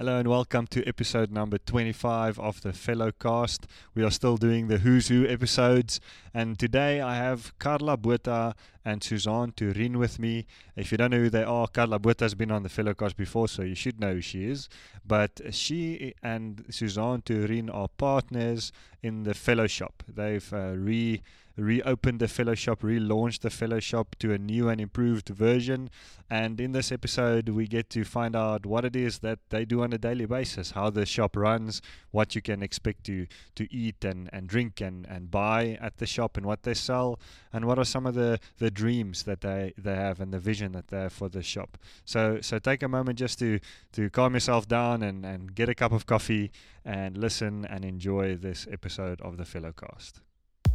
Hello and welcome to episode number 25 of the Fellow Cast. We are still doing the Who's Who episodes, and today I have Carla Botha and Suzanne Turin with me. If you don't know who they are, Carla Botha has been on the Fellow Cast before, so you should know who she is. But she and Suzanne Turin are partners in the Fellow Shop. They've uh, re reopened the fellow shop, relaunched the fellow shop to a new and improved version. And in this episode, we get to find out what it is that they do on a daily basis, how the shop runs, what you can expect to, to eat and, and drink and, and buy at the shop, and what they sell, and what are some of the, the dreams that they, they have and the vision that they have for the shop. So so take a moment just to, to calm yourself down and, and get a cup of coffee and listen and enjoy this episode of the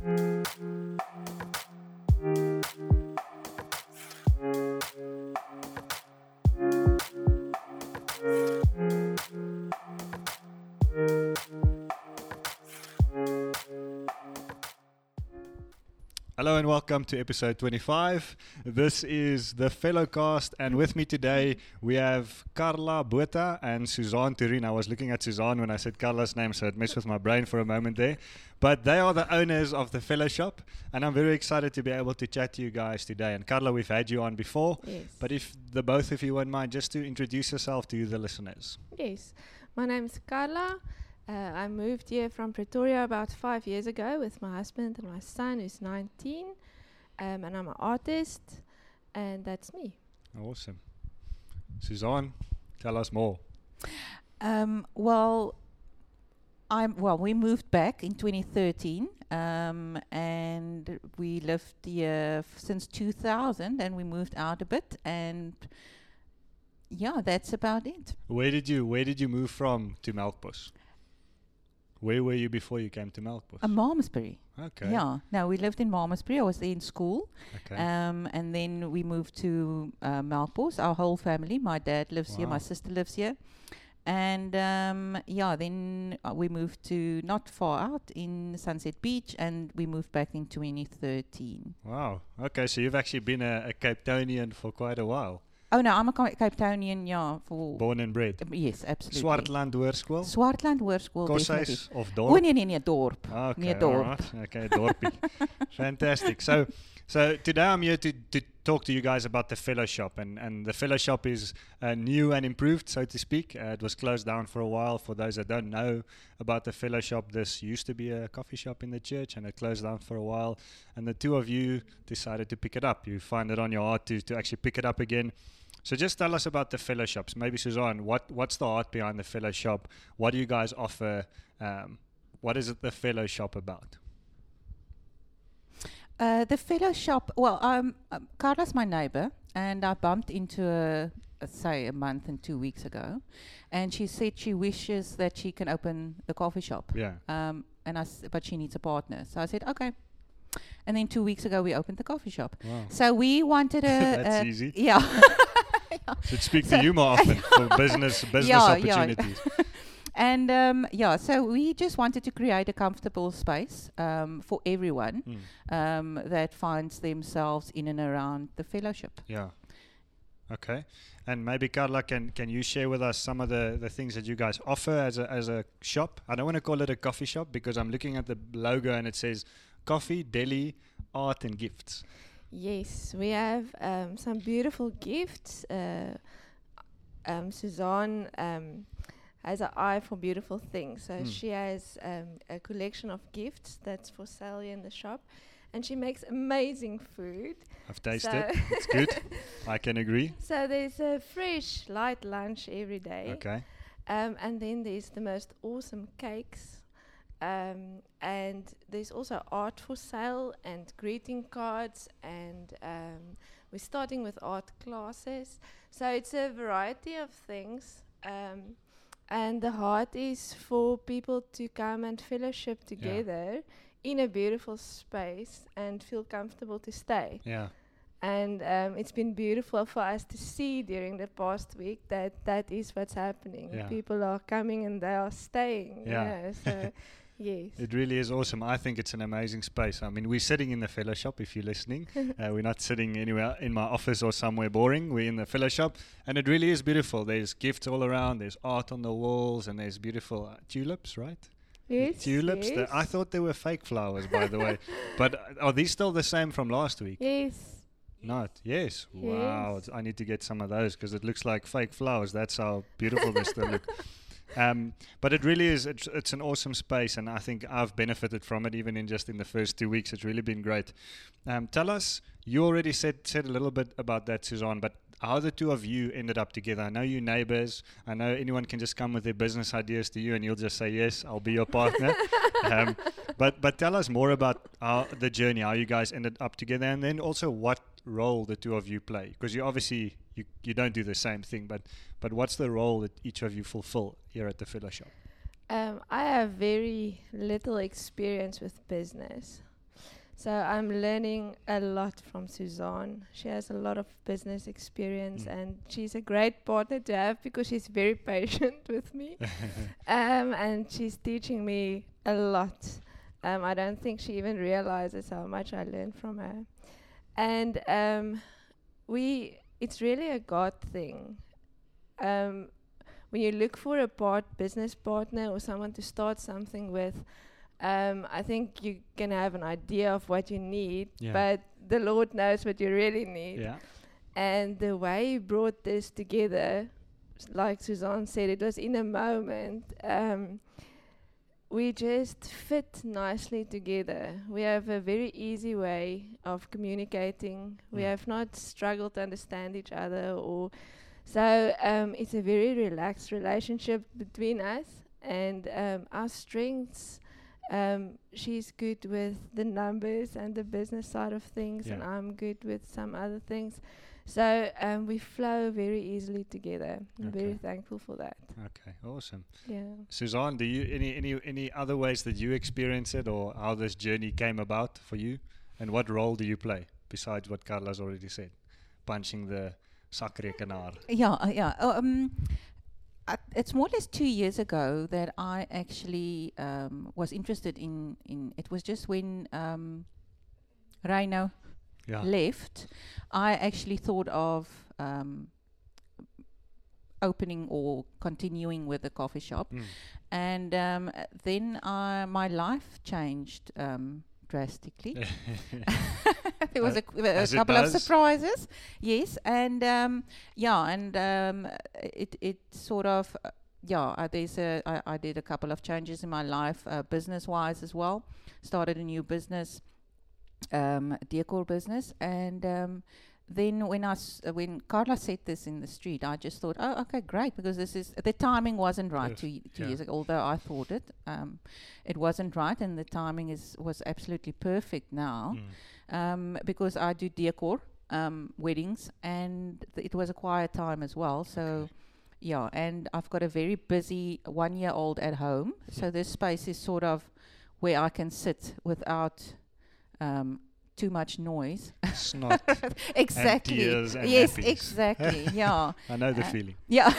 Fellow Cast. Hello and welcome to episode 25. This is the Fellow Cast, and with me today we have Carla Botha and Suzanne Turin. I was looking at Suzanne when I said Carla's name, so it messed with my brain for a moment there. But they are the owners of the Fellow Shop, and I'm very excited to be able to chat to you guys today. And Carla, we've had you on before, Yes. but if the both of you wouldn't mind, just to introduce yourself to the listeners. Yes. My name is Carla. Uh, I moved here from Pretoria about five years ago with my husband and my son, who's 19. Um, and I'm an artist, and that's me. Awesome. Suzanne, tell us more. Um, well, I'm well. We moved back in 2013, um, and we lived here f- since 2000, and we moved out a bit, and yeah, that's about it. Where did you Where did you move from to Melkbos? Where were you before you came to Melkbos? Uh, Malmesbury. okay. Yeah. No, we lived in Malmesbury. I was there in school, Okay. um, and then we moved to uh, Melkbos. Our whole family. My dad lives here. My sister lives here. And um, yeah, then uh, we moved to not far out in Sunset Beach, and we moved back in 2013. wow. Okay, so you've actually been a, a Cape Townian for quite a while. Oh no, I'm a Ca- Cape Townian, yeah, for Born and bred. um, yes, absolutely. Swartland Hoërskool. Swartland Hoërskool. Koshuis of Oh Dorp. nee nee nee, dorp. Okay, near Dorp. alright. Okay, Dorpie. Fantastic. So, so today I'm here to, to talk to you guys about the Fellow Shop, and, and the Fellow Shop is uh, new and improved, so to speak. Uh, it was closed down for a while. For those that don't know about the Fellow Shop, this used to be a coffee shop in the church, and it closed down for a while. And the two of you decided to pick it up. You find it on your heart to, to actually pick it up again. So just tell us about the Fellow Shops. Maybe Suzanne, what what's the heart behind the Fellow Shop? What do you guys offer? Um, what is it the Fellow Shop about? Uh, the fellow shop. Well, um, um, Carla's my neighbor, and I bumped into her, uh, say, a month and two weeks ago, and she said she wishes that she can open the coffee shop. Yeah. Um, and I, s- but she needs a partner. So I said, okay. And then two weeks ago, we opened the coffee shop. Wow. So we wanted a. That's a- easy. Yeah. Should speak to you more often for business business Yeah, yeah. Opportunities. and um, yeah, so we just wanted to create a comfortable space um, for everyone Mm, um, that finds themselves in and around the fellowship. yeah. Okay. And maybe Carla, can can you share with us some of the, the things that you guys offer as a as a shop? I don't want to call it a coffee shop because I'm looking at the logo and it says coffee, deli, art and gifts. Yes, we have um, some beautiful gifts. Uh, um, Suzanne um, has an eye for beautiful things, so Mm. she has um, a collection of gifts that's for sale in the shop, and she makes amazing food. I've tasted. So- it's good. I can agree. So there's a fresh, light lunch every day. Okay. Um, and then there's the most awesome cakes. Um, and there's also art for sale and greeting cards. And um, we're starting with art classes. So it's a variety of things. Um, and the heart is for people to come and fellowship together in a beautiful space and feel comfortable to stay. Yeah. And um, it's been beautiful for us to see during the past week that that is what's happening. Yeah. People are coming and they are staying. you Yeah. know, so Yes. It really is awesome. I think it's an amazing space. I mean, we're sitting in the fellowship if you're listening. uh, we're not sitting anywhere in my office or somewhere boring. We're in the fellowship, and it really is beautiful. There's gifts all around, there's art on the walls, and there's beautiful uh, tulips, right? yes. Tulips. Yes. I thought they were fake flowers, by the way. But uh, are these still the same from last week? yes. Not. Yes. Wow. Yes. I need to get some of those because it looks like fake flowers. That's how beautiful they still look. Um, but it really is. It's, it's an awesome space, and I think I've benefited from it even in just in the first two weeks. It's really been great. Um, tell us. You already said said a little bit about that, Suzanne. But how the two of you ended up together? I know you neighbors. I know anyone can just come with their business ideas to you, and you'll just say yes, I'll be your partner. um, but but tell us more about how the journey, how you guys ended up together, and then also what role the two of you play. Because you obviously you, you don't do the same thing, but but what's the role that each of you fulfill here at the Fellow Shop? Um, I have very little experience with business. So I'm learning a lot from Suzanne. She has a lot of business experience Mm. and she's a great partner to have because she's very patient with me. um, and she's teaching me a lot. Um, I don't think she even realizes how much I learn from her. And um, we, it's really a God thing. Um, when you look for a part business partner or someone to start something with, um, I think you can have an idea of what you need, Yeah. but the Lord knows what you really need. yeah. And the way he brought this together, like Suzanne said, it was in a moment. Um, we just fit nicely together. We have a very easy way of communicating. We Mm. have not struggled to understand each other, or so um, it's a very relaxed relationship between us. And um, our strengths, um, she's good with the numbers and the business side of things, and I'm good with some other things. So um, we flow very easily together. I'm very thankful for that. Okay. Awesome. Yeah. Suzanne, do you any any any other ways that you experience it, or how this journey came about for you, and what role do you play besides what Carla's already said, punching the sakrekenaar? Yeah, uh, yeah. uh, Um, I, it's more or less two years ago that I actually um, was interested in, in. It was just when um, Rhino Yeah. left, I actually thought of um, opening or continuing with the coffee shop, Mm. and um, then I, my life changed um, drastically. there was a, a couple of surprises, yes, and um, yeah, and um, it it sort of uh, yeah. Uh, there's a I, I did a couple of changes in my life, uh, business wise as well. Started a new business, um, decor business, and um, then when I s- uh, when Carla said this in the street, I just thought, oh, okay, great, because this is the timing wasn't right Perf- two, y- two yeah. years ago. Although I thought it, um, it wasn't right, and the timing is was absolutely perfect now Mm. um, because I do decor, um, weddings, and th- it was a quiet time as well. So, Okay. yeah, and I've got a very busy one year old at home. So, this space is sort of where I can sit without um, too much noise. Snot. exactly. tears and yes, nappies. exactly. yeah. I know the Uh, feeling. Yeah.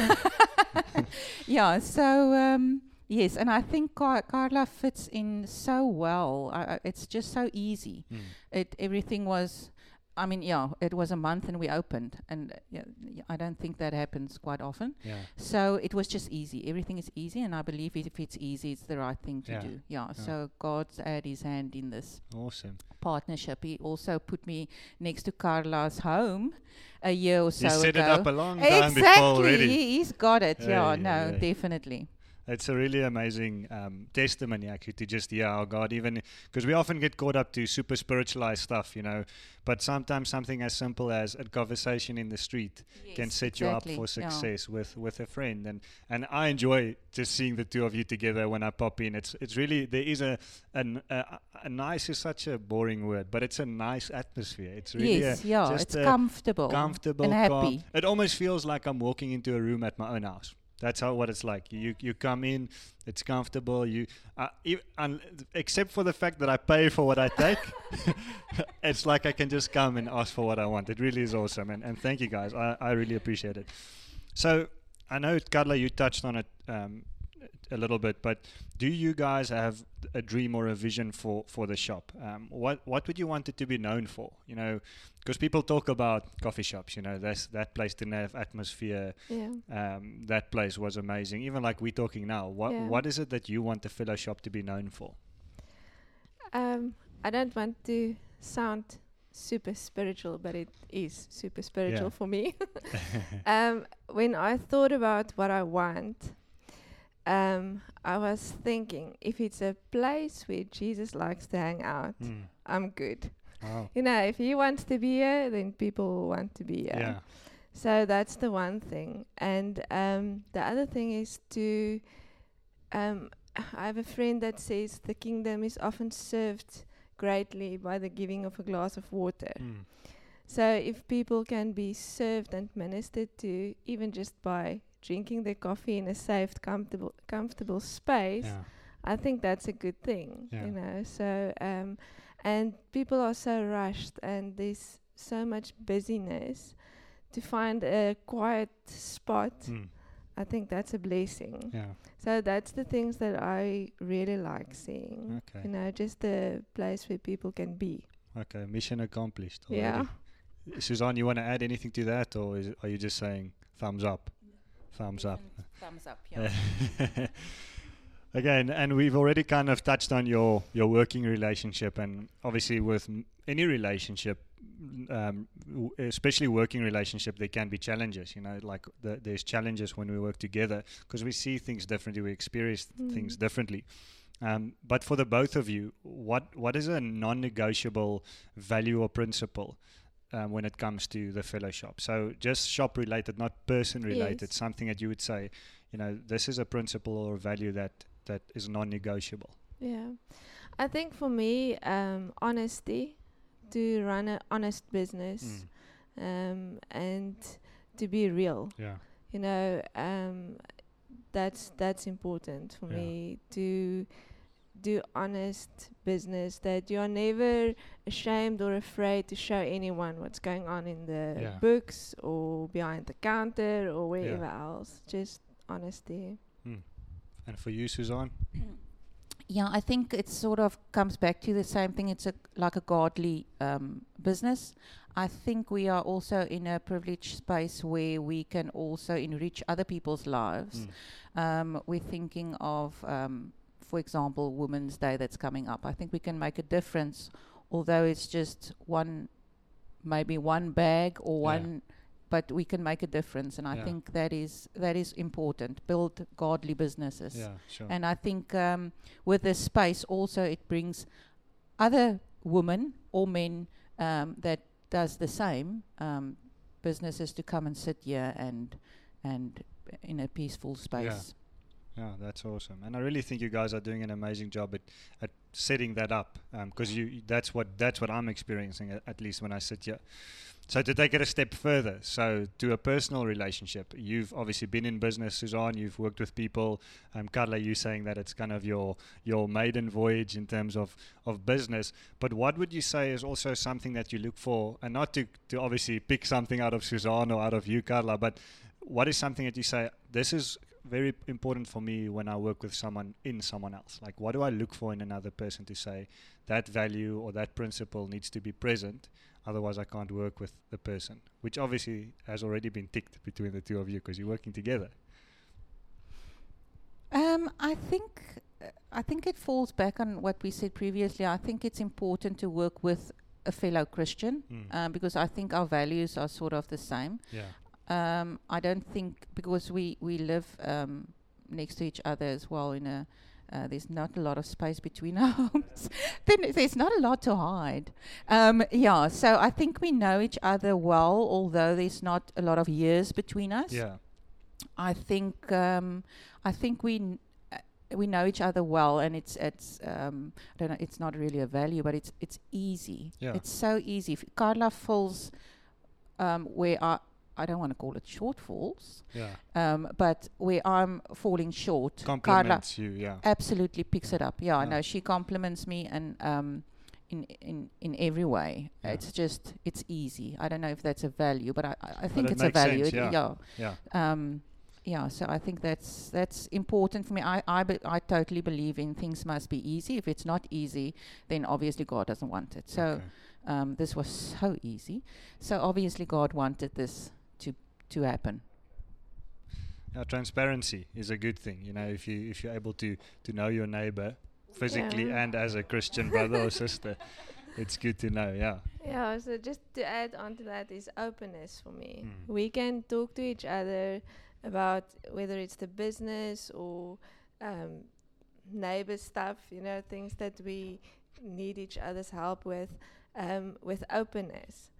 yeah. So um, yes, and I think Car- Carla fits in so well. I, I, it's just so easy. Mm. It everything was. I mean, yeah, it was a month and we opened, and uh, I don't think that happens quite often. Yeah. So it was just easy. Everything is easy, and I believe if it's easy, it's the right thing to Yeah. do. Yeah. yeah. So God's had His hand in this Awesome. partnership. He also put me next to Carla's home a year or so you set ago. it up a long time before Exactly, already. he- he's got it. Yeah, no, definitely. It's a really amazing um, testimony, actually, to just hear how God even because we often get caught up to super spiritualized stuff, you know. But sometimes something as simple as a conversation in the street can set you up exactly, for yeah. success with with a friend, and and I enjoy just seeing the two of you together when I pop in. It's it's really there is a an, a, a nice is such a boring word, but it's a nice atmosphere. It's really yes, a, yeah, just it's comfortable, comfortable, and calm. happy. It almost feels like I'm walking into a room at my own house. That's how what it's like. You you come in, it's comfortable. You uh, e- un- except for the fact that I pay for what I take, it's like I can just come and ask for what I want. It really is awesome, and, and thank you guys. I, I really appreciate it. So I know Carla, you touched on it um, a little bit, but do you guys have a dream or a vision for for the shop? Um, what what would you want it to be known for? You know, because people talk about coffee shops. You know, that's that place didn't have atmosphere. Yeah. Um, that place was amazing. Even like we're talking now. What Yeah. what is it that you want the fellow shop to be known for? Um, I don't want to sound super spiritual, but it is super spiritual Yeah. for me. um, when I thought about what I want, um, I was thinking if it's a place where Jesus likes to hang out, Mm. I'm good. Wow. You know, if he wants to be here, then people will want to be here. Yeah. So that's the one thing. And um, the other thing is to. Um, I have a friend that says the kingdom is often served greatly by the giving of a glass of water. Mm. So if people can be served and ministered to, even just by drinking their coffee in a safe, comfortable, comfortable space, Yeah. I think that's a good thing. Yeah. You know. So um, and people are so rushed, and there's so much busyness. To find a quiet spot, Mm. I think that's a blessing. Yeah. So that's the things that I really like seeing. Okay. You know, just a place where people can be. Okay. Mission accomplished. Yeah. Suzanne, you want to add anything to that, or is are you just saying thumbs up? Thumbs up. Thumbs up. Yeah. Again, and we've already kind of touched on your your working relationship, and obviously with m- any relationship, um, w- especially working relationship, there can be challenges. You know, like the, there's challenges when we work together because we see things differently, we experience things Mm. differently. Um, but for the both of you, what what is a non-negotiable value or principle um, when it comes to the fellow shop? So just shop related, not person related. Yes. Something that you would say, you know, this is a principle or value that that is non-negotiable. Yeah. I think for me, um, honesty, to run an honest business, um, and to be real. Yeah. You know, um, that's that's important for Yeah. me to do honest business that you are never ashamed or afraid to show anyone what's going on in the Yeah. books or behind the counter or wherever else. Just honesty. And for you, Suzanne? Yeah, I think it sort of comes back to the same thing. It's a like a godly um, business. I think we are also in a privileged space where we can also enrich other people's lives. Um, we're thinking of, um, for example, Women's Day that's coming up. I think we can make a difference, although it's just one, maybe one bag or Yeah. one, but we can make a difference, and I Yeah. think that is that is important. Build godly businesses. Yeah, sure. And I think um, with this space also it brings other women or men um, that does the same um, businesses to come and sit here and and in a peaceful space. Yeah, that's awesome, and I really think you guys are doing an amazing job at, at setting that up. Because you, that's what that's what I'm experiencing at, at least when I sit here. So to take it a step further, so to a personal relationship, you've obviously been in business, Suzanne. You've worked with people. Um, Carla, you saying that it's kind of your your maiden voyage in terms of of business. But what would you say is also something that you look for, and not to to obviously pick something out of Suzanne or out of you, Carla, but what is something that you say this is very important for me when I work with someone in someone else? Like, what do I look for in another person to say that value or that principle needs to be present? Otherwise, I can't work with the person, which obviously has already been ticked between the two of you because you're working together. Um, I think uh, I think it falls back on what we said previously. I think it's important to work with a fellow Christian Mm. um, because I think our values are sort of the same. yeah. Um, I don't think because we we live um, next to each other as well. In a uh, there's not a lot of space between our homes. then there's not a lot to hide. Um, yeah, so I think we know each other well, although there's not a lot of years between us. Yeah. I think um, I think we kn- uh, we know each other well, and it's it's um, I don't know. It's not really a value, but it's it's easy. Yeah. It's so easy. If Carla fills um, where I I don't want to call it shortfalls, Yeah. um, but where I'm falling short, Carla you. Yeah. absolutely picks it up. Yeah, Yeah. no, she compliments me and. Um, in, in in every way, Yeah. it's just it's easy. I don't know if that's a value, but I I I think it it's a value. sense, It- yeah. yeah. Yeah. Um, yeah, so I think that's that's important for me. I I, be, I totally believe in things must be easy. If it's not easy, then obviously God doesn't want it. So Okay. um, this was so easy. So obviously God wanted this to to happen. Yeah, transparency is a good thing. You know, if you if you're able to to know your neighbor physically Yeah. and as a Christian brother or sister, it's good to know. Yeah. Yeah, so just to add on to that is openness for me. Mm. We can talk to each other about whether it's the business or um, neighbor stuff, you know, things that we need each other's help with, um, with openness.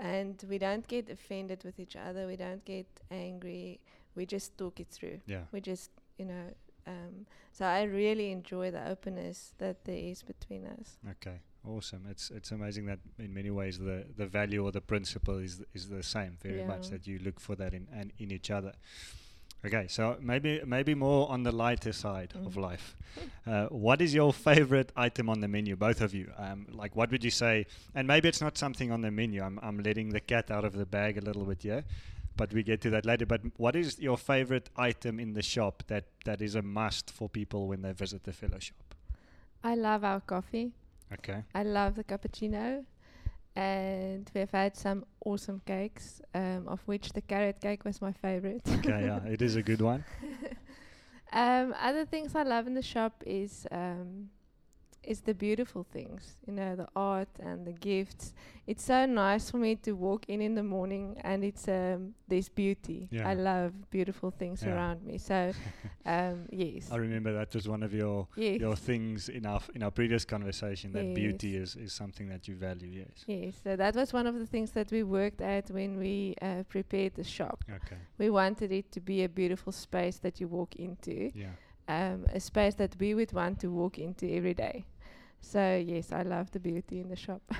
And we don't get offended with each other, we don't get angry, we just talk it through. Yeah. We just, you know, um, so I really enjoy the openness that there is between us. Okay. Awesome. It's it's amazing that in many ways the, the value or the principle is is the same very much that you look for that in and in each other. Okay, so maybe maybe more on the lighter side of Mm. life. Uh, what is your favorite item on the menu, both of you? Um, like, what would you say? And maybe it's not something on the menu. I'm I'm letting the cat out of the bag a little bit here, but we get to that later. But what is your favorite item in the shop that that is a must for people when they visit the fellow shop? I love our coffee. Okay. I love the cappuccino. And we've had some awesome cakes, um, of which the carrot cake was my favorite. Okay, yeah, it is a good one. um, other things I love in the shop is um, is the beautiful things, you know, the art and the gifts. It's so nice for me to walk in in the morning and it's um, there's beauty. Yeah. I love beautiful things Yeah. around me. So um, yes, I remember that was one of your yes, your things in our f- in our previous conversation that beauty is is something that you value. Yes. yes. So that was one of the things that we worked at when we uh, prepared the shop. Okay. We wanted it to be a beautiful space that you walk into. Yeah. um, a space that we would want to walk into every day. So yes, I love the beauty in the shop.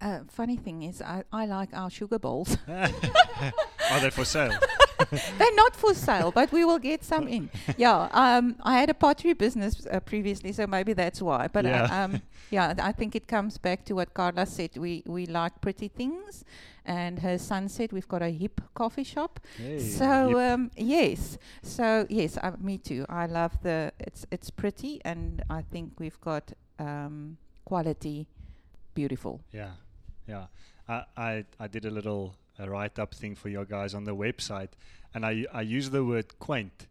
Uh, funny thing is, I, I like our sugar bowls. Are they for sale? They're not for sale, but we will get some in. Yeah, um, I had a pottery business uh, previously, so maybe that's why. But Yeah. uh, um, yeah, I think it comes back to what Carla said. We we like pretty things, and her son said we've got a hip coffee shop. Hey, so um, yes, so yes, uh, me too. I love the it's it's pretty, and I think we've got um, quality, beautiful. Yeah, yeah. I I, I did a little uh, write up thing for your guys on the website, and I I use the word quaint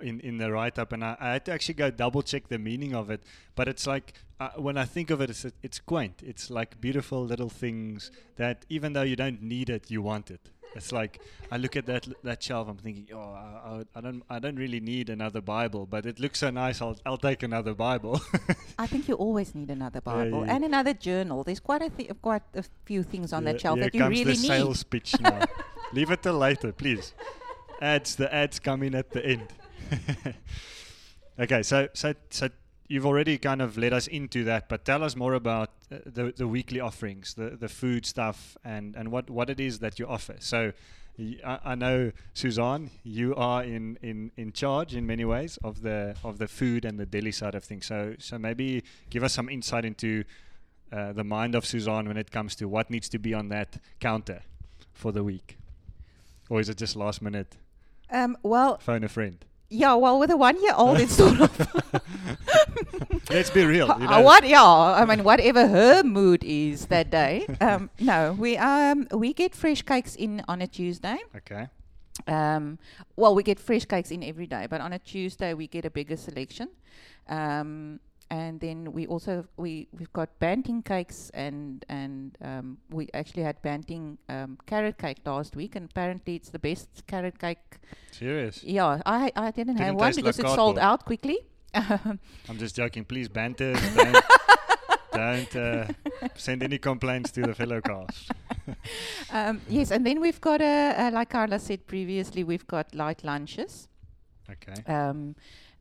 in in the write up, and I, I had to actually go double check the meaning of it. But it's like uh, when I think of it, it's it's quaint. It's like beautiful little things that even though you don't need it, you want it. It's like I look at that that shelf. I'm thinking, oh, I, I, don't I don't really need another Bible, but it looks so nice. I'll I'll take another Bible. I think you always need another Bible yeah. and another journal. There's quite a th- quite a few things on Yeah, that shelf that you comes really the need. sales pitch now. Leave it till later, please. Ads, the ads come in at the end. okay, so so so you've already kind of led us into that, but tell us more about uh, the the weekly offerings, the the food stuff, and and what what it is that you offer. So. I know Suzanne, you are in, in, in charge in many ways of the of the food and the deli side of things. So so maybe give us some insight into uh, the mind of Suzanne when it comes to what needs to be on that counter for the week? Or is it just last minute Um, well, phone a friend? yeah, well, with a one-year-old, it's sort of Let's be real. You know, what? Yeah, I mean, whatever her mood is that day. Um, no, we um we get fresh cakes in on a Tuesday. Okay. Um, well, we get fresh cakes in every day, but on a Tuesday we get a bigger selection. Um, and then we also we we've got banting cakes and and um, we actually had banting um, carrot cake last week, and apparently it's the best carrot cake. Serious. Yeah, I I didn't, have Didn't one taste like because it sold out quickly. I'm just joking. Please banter. Don't, don't uh, send any complaints to the fellow cast. Um, yes, and then we've got a, uh, like Carla said previously, we've got light lunches. Okay. Um,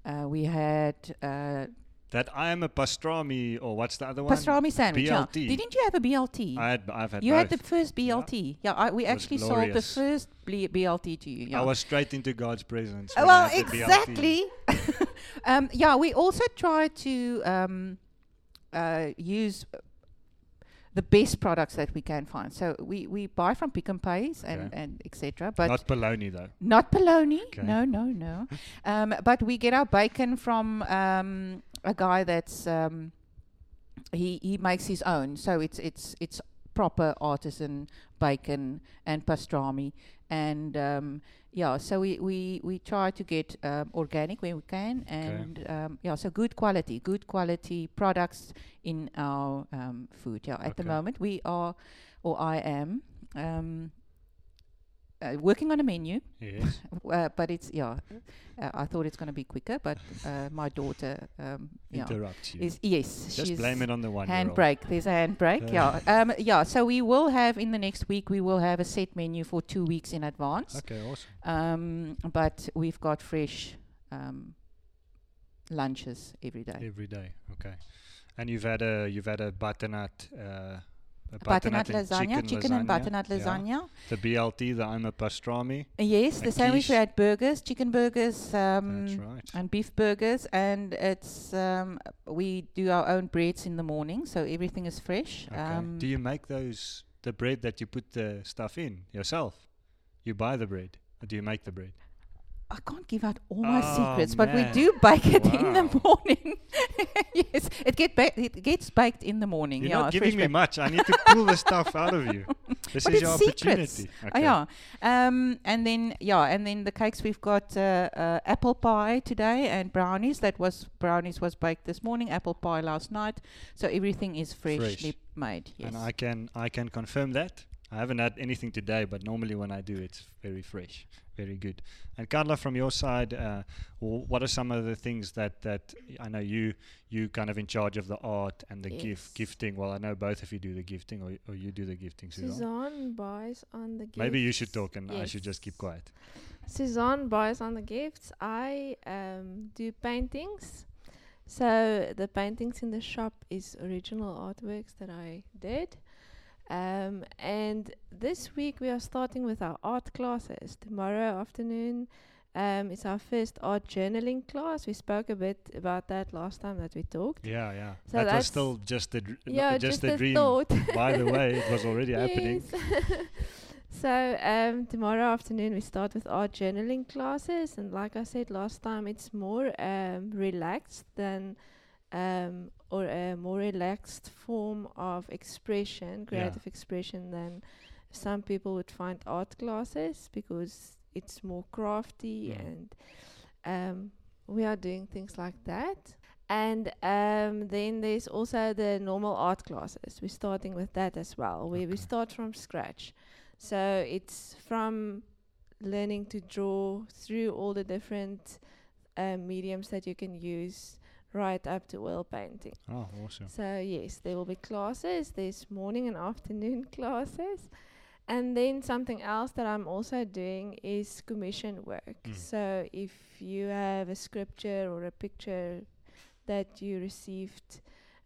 uh, we had uh, That I am a pastrami, or what's the other one? pastrami sandwich. yeah. Didn't you have a BLT? I had, I've had you had the first BLT. Yeah, I, we It actually sold the first BLT to you. Yeah. I was straight into God's presence. Well, BLT. exactly. um, yeah, we also try to um, uh, use the best products that we can find. So we, we buy from Pick n Pays and, Okay. and etc. But Not bologna though. not bologna. Okay. No, no, no. um, but we get our bacon from um, a guy that's um, he he makes his own. So it's it's it's proper artisan bacon and pastrami and um, yeah. So we, we, we try to get um, organic where we can and um, yeah. So good quality, good quality products in our um, food. Yeah. At the moment we are, or I am. Uh, working on a menu, Yes. uh, but it's yeah. Uh, I thought it's going to be quicker, but uh, my daughter, um, yeah, Interrupt you. is yes, Just she's blame it on the one. handbrake. There's a handbrake. Yeah. yeah, um, yeah. So we will have in the next week. We will have a set menu for two weeks in advance. Okay, awesome. Um, but we've got fresh um, lunches every day. Every day. Okay. And you've had a you've had a butternut a Butternut lasagna, chicken, and butternut yeah. lasagna. The BLT, the I'm a pastrami. Yes, the sandwich we had burgers, chicken burgers, um, right. and beef burgers, and it's um, we do our own breads in the morning, so everything is fresh. Okay. Um, Do you make those the bread that you put the stuff in yourself? You buy the bread, or do you make the bread? I can't give out all my Oh, secrets, but we do bake it in the morning. yes, it get ba- it gets baked in the morning. You're yeah, not giving me much. I need to pull the stuff out of you. This But is your secrets. opportunity. Oh, Okay. yeah, um, and then yeah, and then the cakes we've got uh, uh, apple pie today and brownies. That was brownies was baked this morning. Apple pie last night. So everything is freshly Fresh. made. Yes. And I can I can confirm that. I haven't had anything today, but normally when I do, it's very fresh, very good. And Carla, from your side, uh, what are some of the things that that I know you you kind of in charge of the art and the Yes. gift gifting? Well, I know both of you do the gifting, or, or you do the gifting, Suzanne. Suzanne buys on the gifts. Maybe you should talk, and I should just keep quiet. Suzanne buys on the gifts. I um, do paintings. So the paintings in the shop is original artworks that I did. Um, and this week we are starting with our art classes. Tomorrow afternoon um, is our first art journaling class. We spoke a bit about that last time that we talked. Yeah, yeah. So that was still just a dr- yeah, just, just, a a dream. By the way, it was already happening. So um, tomorrow afternoon we start with art journaling classes, and like I said last time, it's more um, relaxed than um, or a more relaxed form of expression, Yeah. creative expression than some people would find art classes because it's more crafty Mm. and um, we are doing things like that. And um, then there's also the normal art classes. We're starting with that as well, where we start from scratch. So it's from learning to draw through all the different um, mediums that you can use, right up to oil painting. Oh, awesome. So yes, there will be classes. There's morning and afternoon classes. And then something else that I'm also doing is commission work. Mm. So if you have a scripture or a picture that you received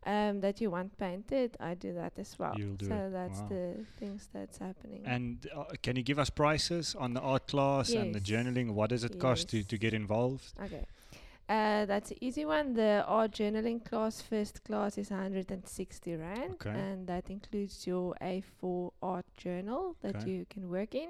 um, that you want painted, I do that as well. You'll do so it. that's Wow. the things that's happening. And uh, can you give us prices on the art class and the journaling? What does it cost to, to get involved? Okay. Uh, that's an easy one. The art journaling class, first class, is 160 Rand. Okay. And that includes your A4 art journal that Okay. you can work in.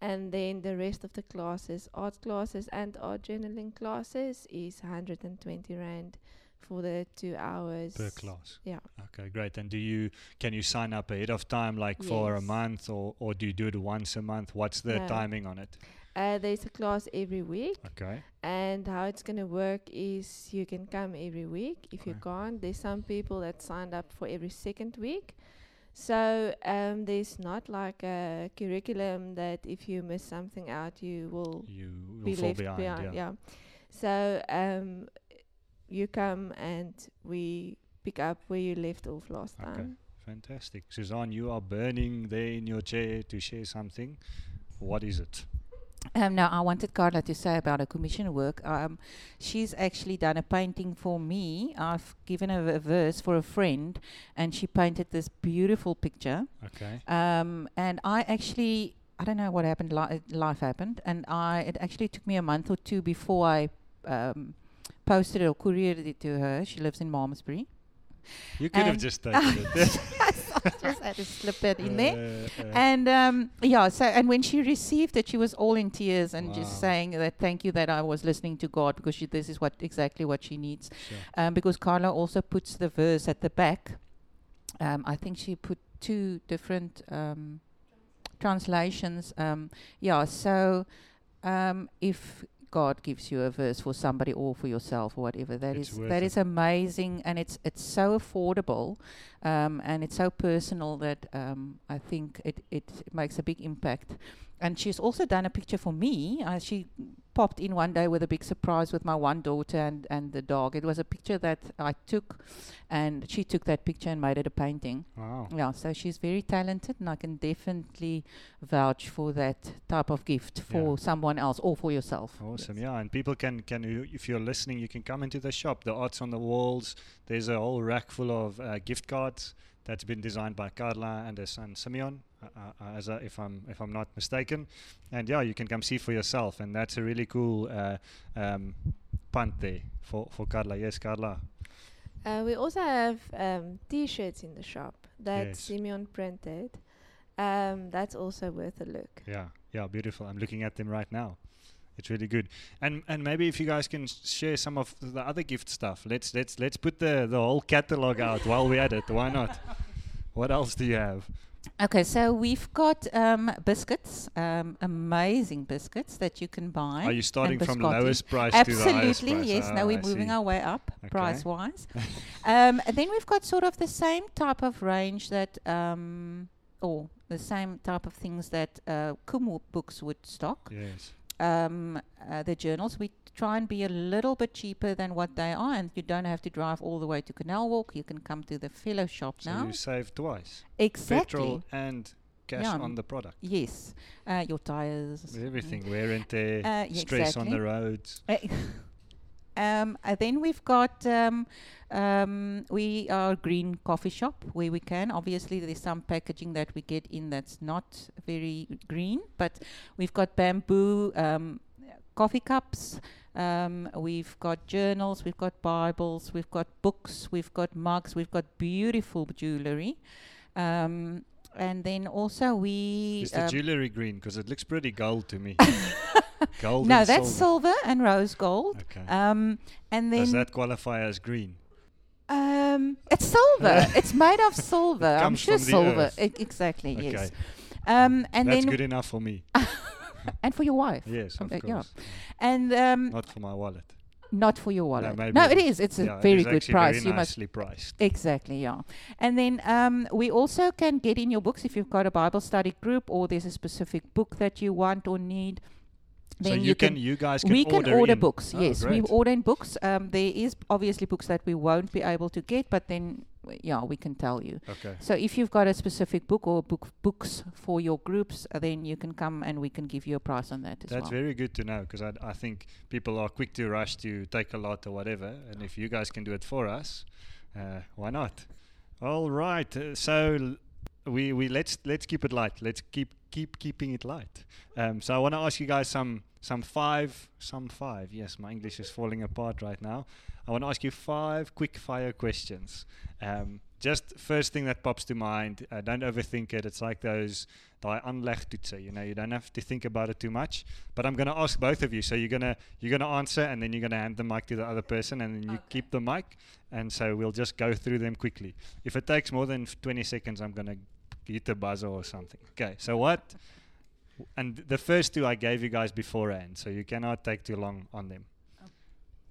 And then the rest of the classes, art classes and art journaling classes, is 120 Rand for the two hours. Per class. Yeah. Okay, great. And do you can you sign up ahead of time, like for a month, or or do you do it once a month? What's the No. timing on it? Uh, there's a class every week. Okay. And how it's going to work is you can come every week. If you can't, there's some people that signed up for every second week. So um, there's not like a curriculum that if you miss something out, you will You will be fall left behind. behind. yeah. Yeah. So um, you come and we pick up where you left off last Okay. time. Fantastic. Suzanne, you are burning there in your chair to share something. What is it? Um, now, I wanted Carla to say about her commission work. Um, she's actually done a painting for me. I've given her a verse for a friend, and she painted this beautiful picture. Okay. Um, and I actually, I don't know what happened. Li- life happened, and I. It actually took me a month or two before I um, posted it or couriered it to her. She lives in Malmesbury. You could have just taken it. Just had to slip that in there. Uh, uh, And um, yeah, so and when she received it, she was all in tears and Wow. just saying that thank you that I was listening to God because she, this is what exactly what she needs. sure. Um, because Carla also puts the verse at the back. Um, I think she put two different um, translations. Um, yeah, so um, if God gives you a verse for somebody or for yourself or whatever, that It's is that it. is amazing, and it's it's so affordable, um, and it's so personal that um, I think it, it makes a big impact. And she's also done a picture for me. Uh, she popped in one day with a big surprise with my one daughter and, and the dog. It was a picture that I took, and she took that picture and made it a painting. Wow. Yeah, so she's very talented, and I can definitely vouch for that type of gift for Yeah. someone else or for yourself. Awesome, Yes. yeah, and people can can you- if you're listening, you can come into the shop. The art's on the walls. There's a whole rack full of uh, gift cards that's been designed by Carla and her son Simeon, uh, uh, as a, if I'm if I'm not mistaken. And yeah, you can come see for yourself, and that's a really cool uh, um, there for for Carla. Yes, Carla. Uh, we also have um, T-shirts in the shop that Yes. Simeon printed. Um, that's also worth a look. Yeah, yeah, beautiful. I'm looking at them right now. It's really good. And and maybe if you guys can share some of the other gift stuff. Let's let's let's put the the whole catalog out while we're at it. Why not? What else do you have? Okay, so we've got um, biscuits, um, amazing biscuits that you can buy. Are you starting from lowest price to the highest Absolutely, price? yes. Ah, now we're I moving see. our way up Okay. price wise. um, and then we've got sort of the same type of range that, um, or the same type of things that uh, CUM books would stock. Yes. Um, uh, the journals, we try and be a little bit cheaper than what they are, and you don't have to drive all the way to Canal Walk. You can come to the fellow shop So now. you save twice. Exactly. Petrol and cash Yeah. on the product. Yes. Uh, your tires. mm. Everything. Wear and tear. Uh, yeah, stress on the roads. Uh, um, and then we've got um, um, we are green coffee shop where we can. Obviously, there's some packaging that we get in that's not very green, but we've got bamboo um, coffee cups. Um, we've got journals, we've got Bibles, we've got books, we've got mugs, we've got beautiful jewelry. Um, and then also we Is the um, jewellery green? Because it looks pretty gold to me. gold no, that's silver. silver and rose gold. Okay. Um, and then Does that qualify as green? Um, it's silver. it's made of silver. I'm sure silver. E- exactly. Okay. Yes. Um, and That's then good enough for me. and for your wife. yes, Um, of uh, yeah. And um, Not for my wallet. Not for your wallet. maybe No, it is. It's a Yeah, it very good price. Very you must nicely priced. exactly yeah. And then um, we also can get in your books if you've got a Bible study group or there's a specific book that you want or need. So Then you, can, you guys can we order can order in. books. Oh, yes, we great. order in books. Um, there is obviously books that we won't be able to get, but then yeah, we can tell you. Okay. So if you've got a specific book or book books for your groups, uh, then you can come and we can give you a price on that as That's well. very good to know because I, I think people are quick to rush to Takealot or whatever. And if you guys can do it for us, uh, why not? All right. Uh, so we, we let's let's keep it light. Let's keep keep keeping it light. Um, so I want to ask you guys some some five some five. Yes, my English is falling apart right now. I want to ask you five quick fire questions. Um, just first thing that pops to mind. Uh, don't overthink it. It's like those aanlegtoetse, you know, you don't have to think about it too much. But I'm going to ask both of you. So you're going to you're going to answer and then you're going to hand the mic to the other person and then you keep the mic. And so we'll just go through them quickly. If it takes more than 20 seconds, I'm going to hit a buzzer or something. Okay. So what and the first two I gave you guys beforehand, so you cannot take too long on them.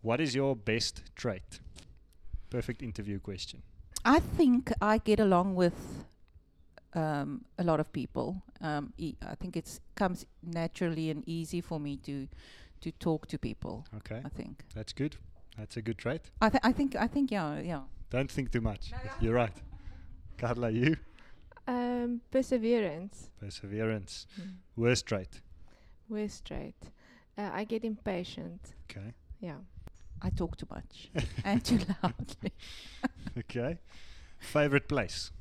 What is your best trait? Perfect interview question. I think I get along with um, a lot of people. Um, e- I think it comes naturally and easy for me to to talk to people. Okay. I think. That's good. That's a good trait. I, th- I think. I think. Yeah. Yeah. Don't think too much. You're right. Carla, you? Um, perseverance. Perseverance. Mm. Worst trait. We're straight. Uh, I get impatient. Okay. Yeah. I talk too much and too loudly. Okay. Favorite place?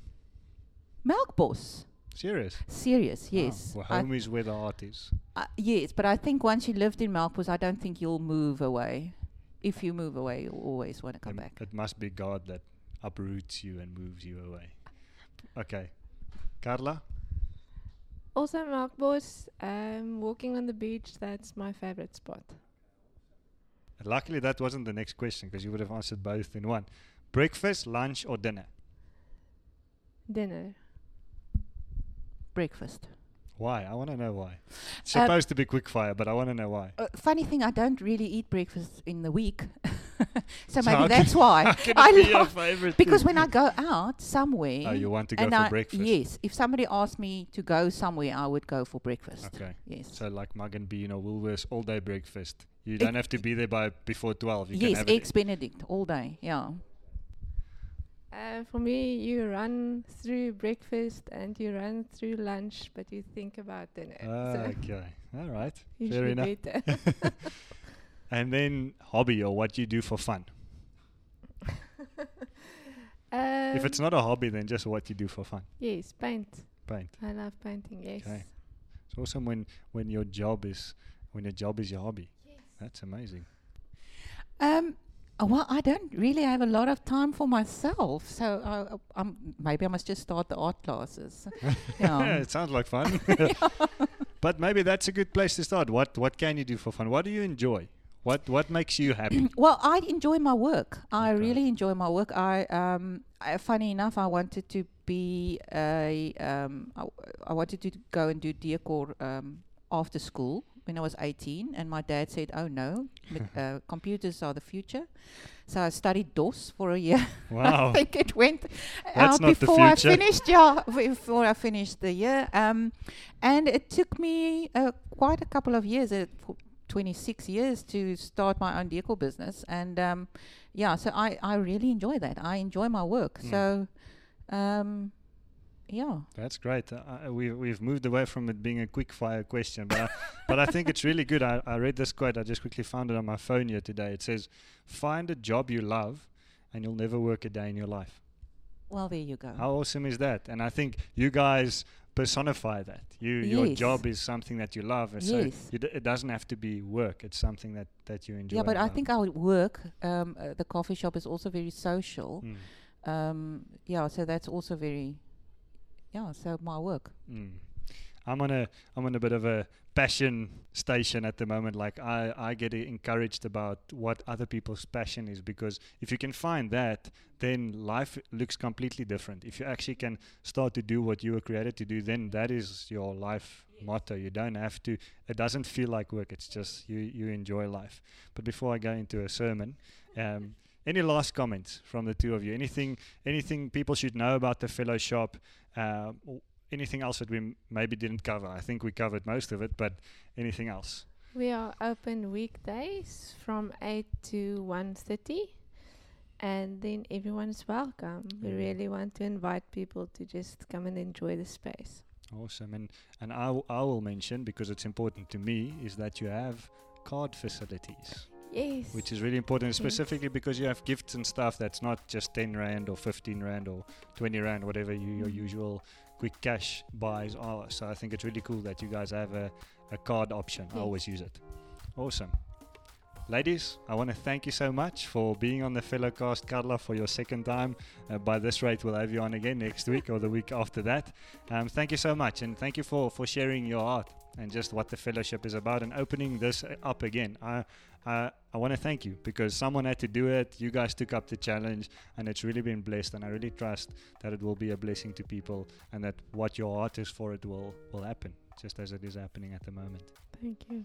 Melkbos. Serious? Serious. Wow. Yes. Well, I home is where the heart is. Uh, yes, but I think once you lived in Melkbos, I don't think you'll move away. If you move away, you'll always want to come Um, back. It must be God that uproots you and moves you away. Okay. Carla? Also, Melkbos, um, walking on the beach, that's my favorite spot. Luckily, that wasn't the next question because you would have answered both in one. Breakfast, lunch, or dinner? Dinner. Breakfast. Why? I want to know why. It's Um, supposed to be quick fire, but I want to know why. Uh, funny thing, I don't really eat breakfast in the week, so So maybe that's why. I it be your love- favorite because when I go out somewhere, Oh, you want to go for I, breakfast? yes, if somebody asked me to go somewhere, I would go for breakfast. Okay. Yes. So like Mugg and Bean or Woolworths all day breakfast. You don't have to be there by before twelve. You yes, have it eggs Benedict all day. Yeah. Uh, for me, you run through breakfast and you run through lunch, but you think about dinner. Ah, so okay. All right. Fair usually enough. better. And then hobby or what you do for fun. if it's Um, not a hobby, then just what you do for fun. yes, paint. Paint. I love painting. Yes. Okay. It's awesome when when your job is when your job is your hobby. That's amazing. Um, well, I don't really have a lot of time for myself, so I, I'm, maybe I must just start the art classes. yeah. it sounds like fun. but maybe that's a good place to start. What what can you do for fun? What do you enjoy? What what makes you happy? Well, I enjoy my work. I Okay. really enjoy my work. I, um, I, funny enough, I wanted to be a, um, I, w- I wanted to go and do decor um, after school when I was 18, and my dad said, "Oh no, uh, computers are the future." So I studied DOS for a year. Wow. I think it went That's out not the before I finished. Yeah, before I finished the year, um, and it took me uh, quite a couple of years. Uh, for 26 years to start my own decor business and um, yeah so I, I really enjoy that i enjoy my work Mm. so um, yeah That's great. Uh, uh, we we've moved away from it being a quick fire question, but I, but I think it's really good. I, I read this quote. I just quickly found it on my phone here today. It says, "Find a job you love, and you'll never work a day in your life." well there you go How awesome is that? And I think you guys personify that. You your job is something that you love, and so Yes. you d- it doesn't have to be work. It's something that that you enjoy. yeah but i think our work um, uh, the coffee shop is also very social Mm, um, yeah so that's also very yeah so my work mm. I'm on a I'm on a bit of a passion station at the moment. Like I I get encouraged about what other people's passion is because if you can find that, then life looks completely different. If you actually can start to do what you were created to do, then that is your life motto. You don't have to. It doesn't feel like work. It's just you you enjoy life. But before I go into a sermon. Um, any last comments from the two of you? Anything, anything people should know about the fellow shop? Uh, anything else that we m- maybe didn't cover? I think we covered most of it, but anything else? We are open weekdays from 8 to 1.30 and then everyone is welcome. We really want to invite people to just come and enjoy the space. Awesome. And and I, w- I will mention because it's important to me is that you have card facilities, Yes. which is really important, Yes. specifically because you have gifts and stuff that's not just 10 rand or 15 rand or 20 rand, whatever you, your Mm. usual quick cash buys are. So I think it's really cool that you guys have a, a card option. I always use it. Awesome. Ladies, I want to thank you so much for being on the fellow cast, Carla, for your second time. Uh, by this rate, we'll have you on again next week or the week after that. Um, thank you so much, and thank you for, for sharing your art and just what the fellowship is about and opening this up again. I I, I want to thank you because someone had to do it. You guys took up the challenge, and it's really been blessed. And I really trust that it will be a blessing to people, and that what your art is for it will will happen, just as it is happening at the moment. Thank you.